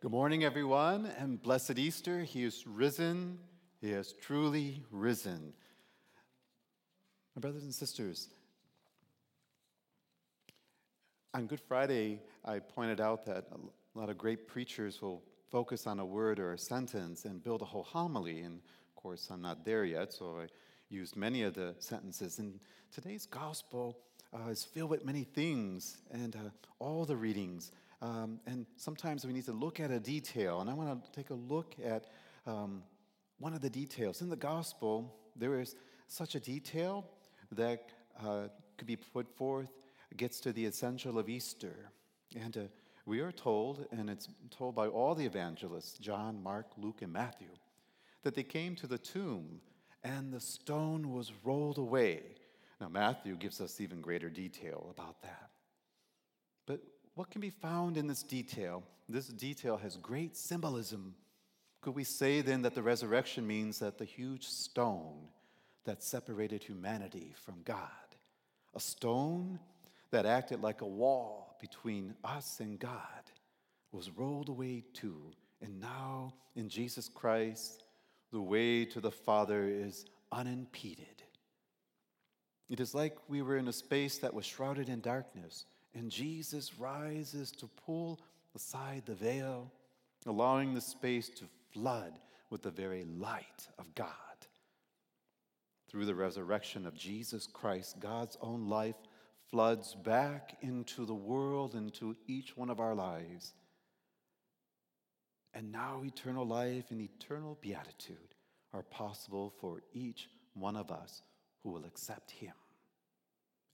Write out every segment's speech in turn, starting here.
Good morning, everyone, and blessed Easter. He is risen. He has truly risen. My brothers and sisters, on Good Friday, I pointed out that a lot of great preachers will focus on a word or a sentence and build a whole homily. And of course, I'm not there yet, so I used many of the sentences. In today's gospel is filled with many things, and uh, all the readings um, and sometimes we need to look at a detail. And I want to take a look at um, one of the details. In the gospel, there is such a detail that uh, could be put forth, gets to the essential of Easter. And uh, we are told, and it's told by all the evangelists John, Mark, Luke, and Matthew that they came to the tomb and the stone was rolled away. Now, Matthew gives us even greater detail about that. But what can be found in this detail? This detail has great symbolism. Could we say then that the resurrection means that the huge stone that separated humanity from God, a stone that acted like a wall between us and God, was rolled away too. And now, in Jesus Christ, the way to the Father is unimpeded. It is like we were in a space that was shrouded in darkness and Jesus rises to pull aside the veil, allowing the space to flood with the very light of God. Through the resurrection of Jesus Christ, God's own life floods back into the world, into each one of our lives. And now eternal life and eternal beatitude are possible for each one of us who will accept Him.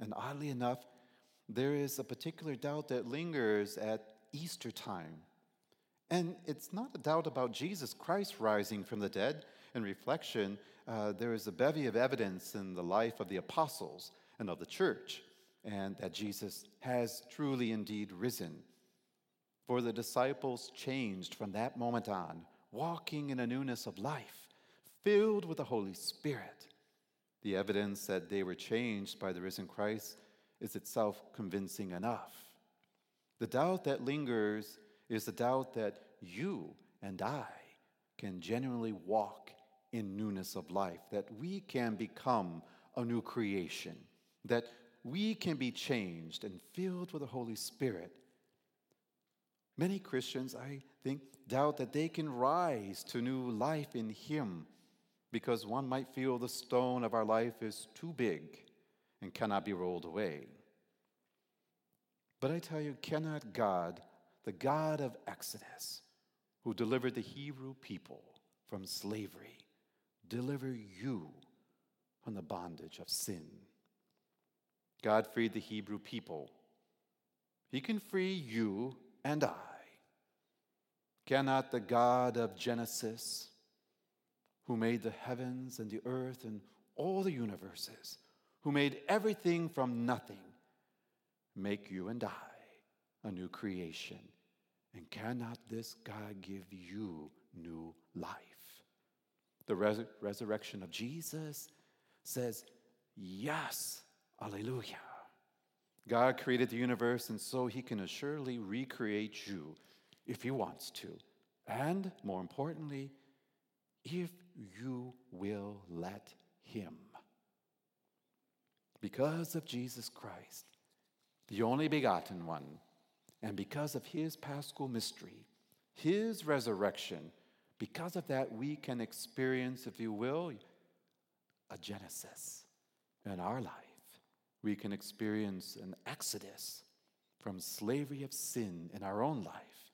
And oddly enough, there is a particular doubt that lingers at Easter time. And it's not a doubt about Jesus Christ rising from the dead. In reflection, uh, there is a bevy of evidence in the life of the apostles and of the church, and that Jesus has truly indeed risen. For the disciples changed from that moment on, walking in a newness of life, filled with the Holy Spirit. The evidence that they were changed by the risen Christ is itself convincing enough. The doubt that lingers is the doubt that you and I can genuinely walk in newness of life, that we can become a new creation, that we can be changed and filled with the Holy Spirit. Many Christians, I think, doubt that they can rise to new life in Him because one might feel the stone of our life is too big and cannot be rolled away. But I tell you, cannot God, the God of Exodus, who delivered the Hebrew people from slavery, deliver you from the bondage of sin? God freed the Hebrew people. He can free you and I. Cannot the God of Genesis, who made the heavens and the earth and all the universes, who made everything from nothing, make you and I a new creation. And cannot this God give you new life? The res- resurrection of Jesus says, Yes, alleluia. God created the universe, and so he can assuredly recreate you if he wants to. And more importantly, if you will let him because of Jesus Christ, the only begotten one, and because of his paschal mystery, his resurrection, because of that, we can experience, if you will, a genesis in our life. We can experience an exodus from slavery of sin in our own life.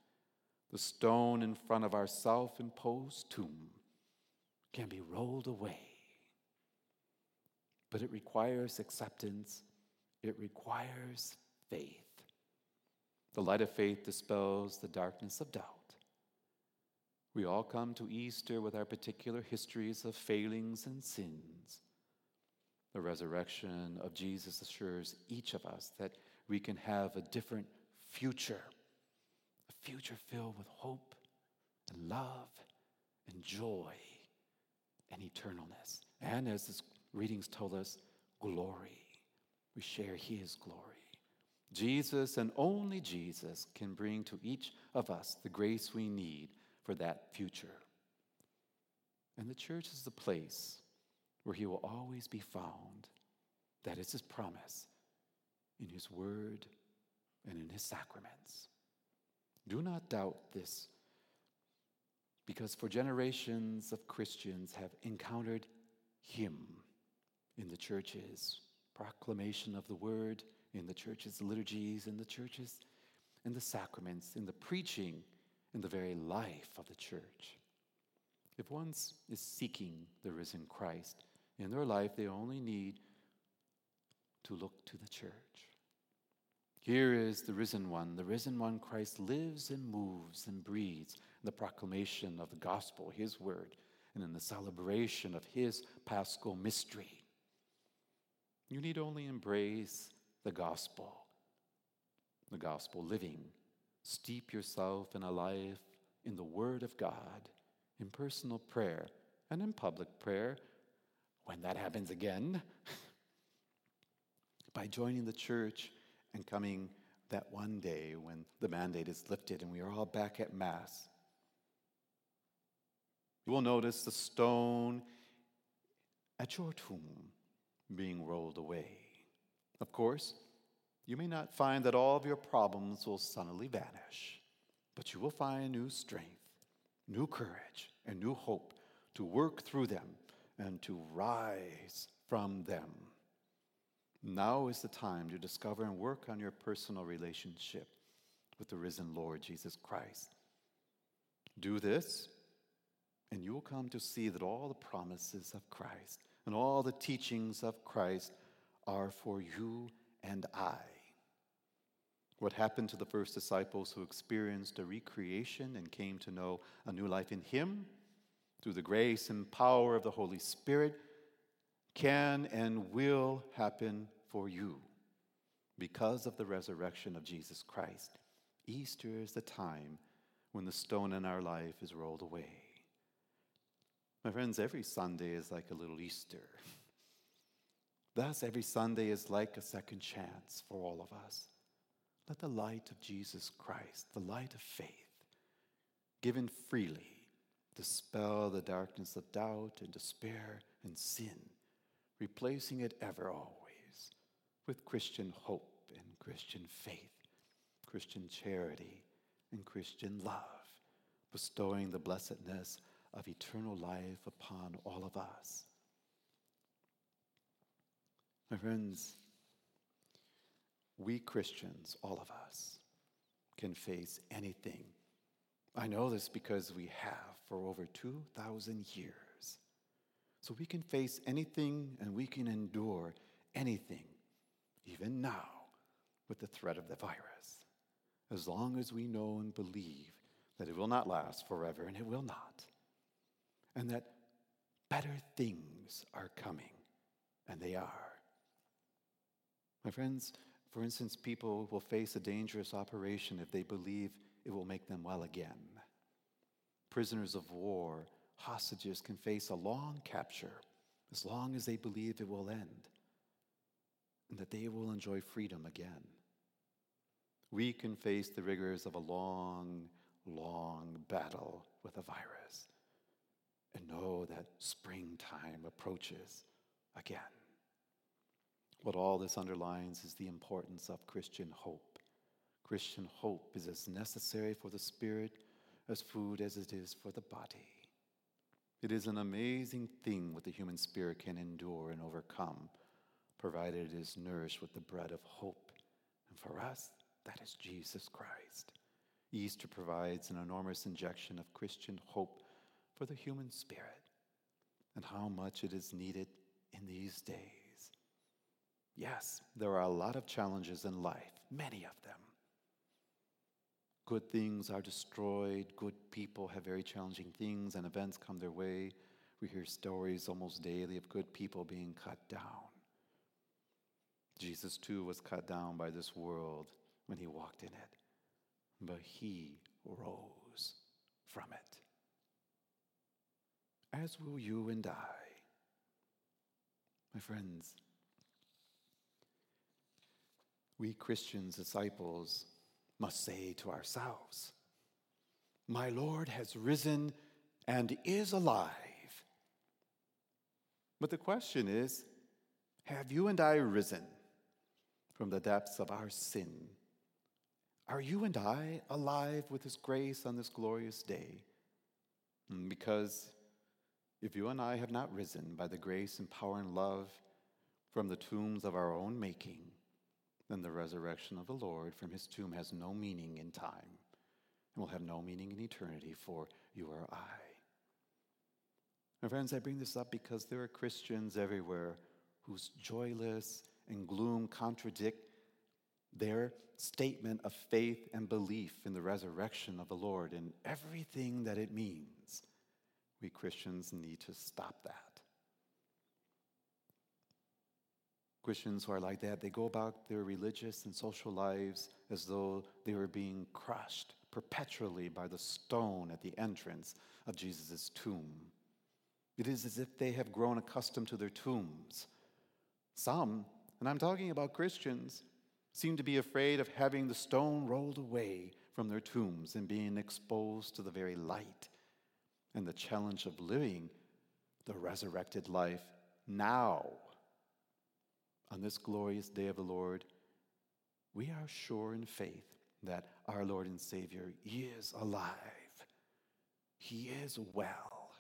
The stone in front of our self imposed tomb can be rolled away but it requires acceptance, it requires faith. The light of faith dispels the darkness of doubt. We all come to Easter with our particular histories of failings and sins. The resurrection of Jesus assures each of us that we can have a different future, a future filled with hope and love and joy and eternalness. And as this readings told us glory. We share His glory. Jesus and only Jesus can bring to each of us the grace we need for that future. And the church is the place where he will always be found. That is his promise in his word and in his sacraments. Do not doubt this, because for generations of Christians have encountered him in the church's proclamation of the word, in the church's liturgies, in the church's in the sacraments, in the preaching, in the very life of the church. If one is seeking the risen Christ in their life, they only need to look to the church. Here is the risen one. The risen one, Christ, lives and moves and breathes in the proclamation of the gospel, his word, and in the celebration of his paschal mystery. You need only embrace the gospel, the gospel living. Steep yourself in a life in the word of God, in personal prayer, and in public prayer when that happens again. by joining the church and coming that one day when the mandate is lifted and we are all back at Mass. You will notice the stone at your tomb being rolled away. Of course, you may not find that all of your problems will suddenly vanish, but you will find new strength, new courage, and new hope to work through them and to rise from them. Now is the time to discover and work on your personal relationship with the risen Lord Jesus Christ. Do this, and you will come to see that all the promises of Christ and all the teachings of Christ are for you and I. What happened to the first disciples who experienced a recreation and came to know a new life in Him through the grace and power of the Holy Spirit can and will happen for you because of the resurrection of Jesus Christ. Easter is the time when the stone in our life is rolled away. My friends, every Sunday is like a little Easter. Thus, every Sunday is like a second chance for all of us. Let the light of Jesus Christ, the light of faith, given freely, dispel the darkness of doubt and despair and sin replacing it ever always with Christian hope and Christian faith, Christian charity and Christian love, bestowing the blessedness of eternal life upon all of us. My friends, we Christians, all of us, can face anything. I know this because we have for over 2,000 years. So we can face anything and we can endure anything, even now, with the threat of the virus, as long as we know and believe that it will not last forever and it will not, and that better things are coming, and they are. My friends, for instance, people will face a dangerous operation if they believe it will make them well again. Prisoners of war hostages can face a long capture as long as they believe it will end and that they will enjoy freedom again. We can face the rigors of a long, long battle with a virus and know that springtime approaches again. What all this underlines is the importance of Christian hope. Christian hope is as necessary for the spirit as food as it is for the body. It is an amazing thing what the human spirit can endure and overcome, provided it is nourished with the bread of hope. And for us, that is Jesus Christ. Easter provides an enormous injection of Christian hope for the human spirit, and how much it is needed in these days. Yes, there are a lot of challenges in life, many of them. Good things are destroyed. Good people have very challenging things, and events come their way. We hear stories almost daily of good people being cut down. Jesus, too, was cut down by this world when he walked in it, but he rose from it. As will you and I. My friends, we Christians, disciples, must say to ourselves, My Lord has risen and is alive. But the question is have you and I risen from the depths of our sin? Are you and I alive with His grace on this glorious day? Mm, because if you and I have not risen by the grace and power and love from the tombs of our own making, then the resurrection of the Lord from his tomb has no meaning in time and will have no meaning in eternity for you or I. My friends, I bring this up because there are Christians everywhere whose joyless and gloom contradict their statement of faith and belief in the resurrection of the Lord and everything that it means. We Christians need to stop that. Christians who are like that, they go about their religious and social lives as though they were being crushed perpetually by the stone at the entrance of Jesus' tomb. It is as if they have grown accustomed to their tombs. Some, and I'm talking about Christians, seem to be afraid of having the stone rolled away from their tombs and being exposed to the very light and the challenge of living the resurrected life now. On this glorious day of the Lord, we are sure in faith that our Lord and Savior is alive. He is well.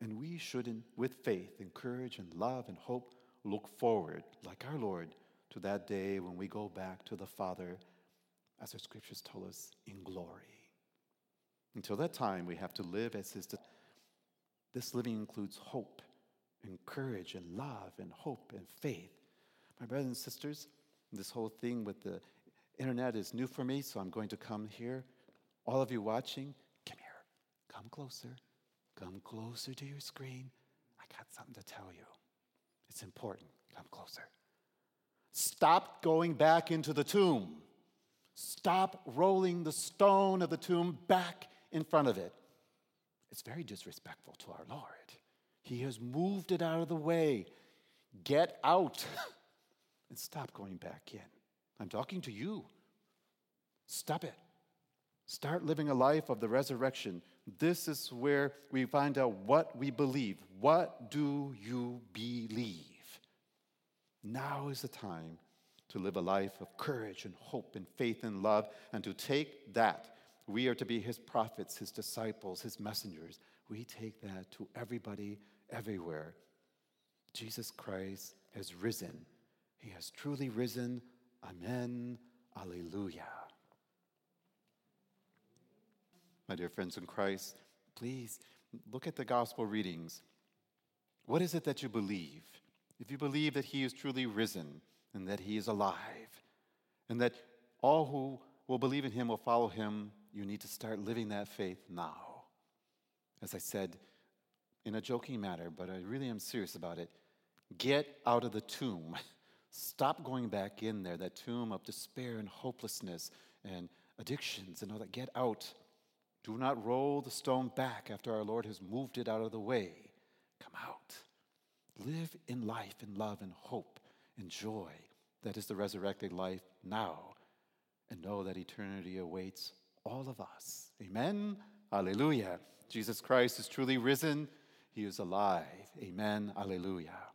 And we should, with faith and courage and love and hope, look forward, like our Lord, to that day when we go back to the Father, as our scriptures tell us, in glory. Until that time, we have to live as His. This living includes hope and courage and love and hope and faith. My brothers and sisters, this whole thing with the internet is new for me, so I'm going to come here. All of you watching, come here. Come closer. Come closer to your screen. I got something to tell you. It's important. Come closer. Stop going back into the tomb. Stop rolling the stone of the tomb back in front of it. It's very disrespectful to our Lord. He has moved it out of the way. Get out and stop going back in. I'm talking to you. Stop it. Start living a life of the resurrection. This is where we find out what we believe. What do you believe? Now is the time to live a life of courage and hope and faith and love, and to take that we are to be his prophets, his disciples, his messengers. We take that to everybody, everywhere. Jesus Christ has risen. He has truly risen. Amen. Alleluia. My dear friends in Christ, please look at the gospel readings. What is it that you believe? If you believe that he is truly risen and that he is alive, and that all who will believe in him will follow him you need to start living that faith now. As I said, in a joking manner, but I really am serious about it. Get out of the tomb. Stop going back in there, that tomb of despair and hopelessness and addictions and all that. Get out. Do not roll the stone back after our Lord has moved it out of the way. Come out. Live in life, and love, and hope, and joy. That is the resurrected life now. And know that eternity awaits all of us. Amen. Alleluia. Jesus Christ is truly risen. He is alive. Amen. Alleluia.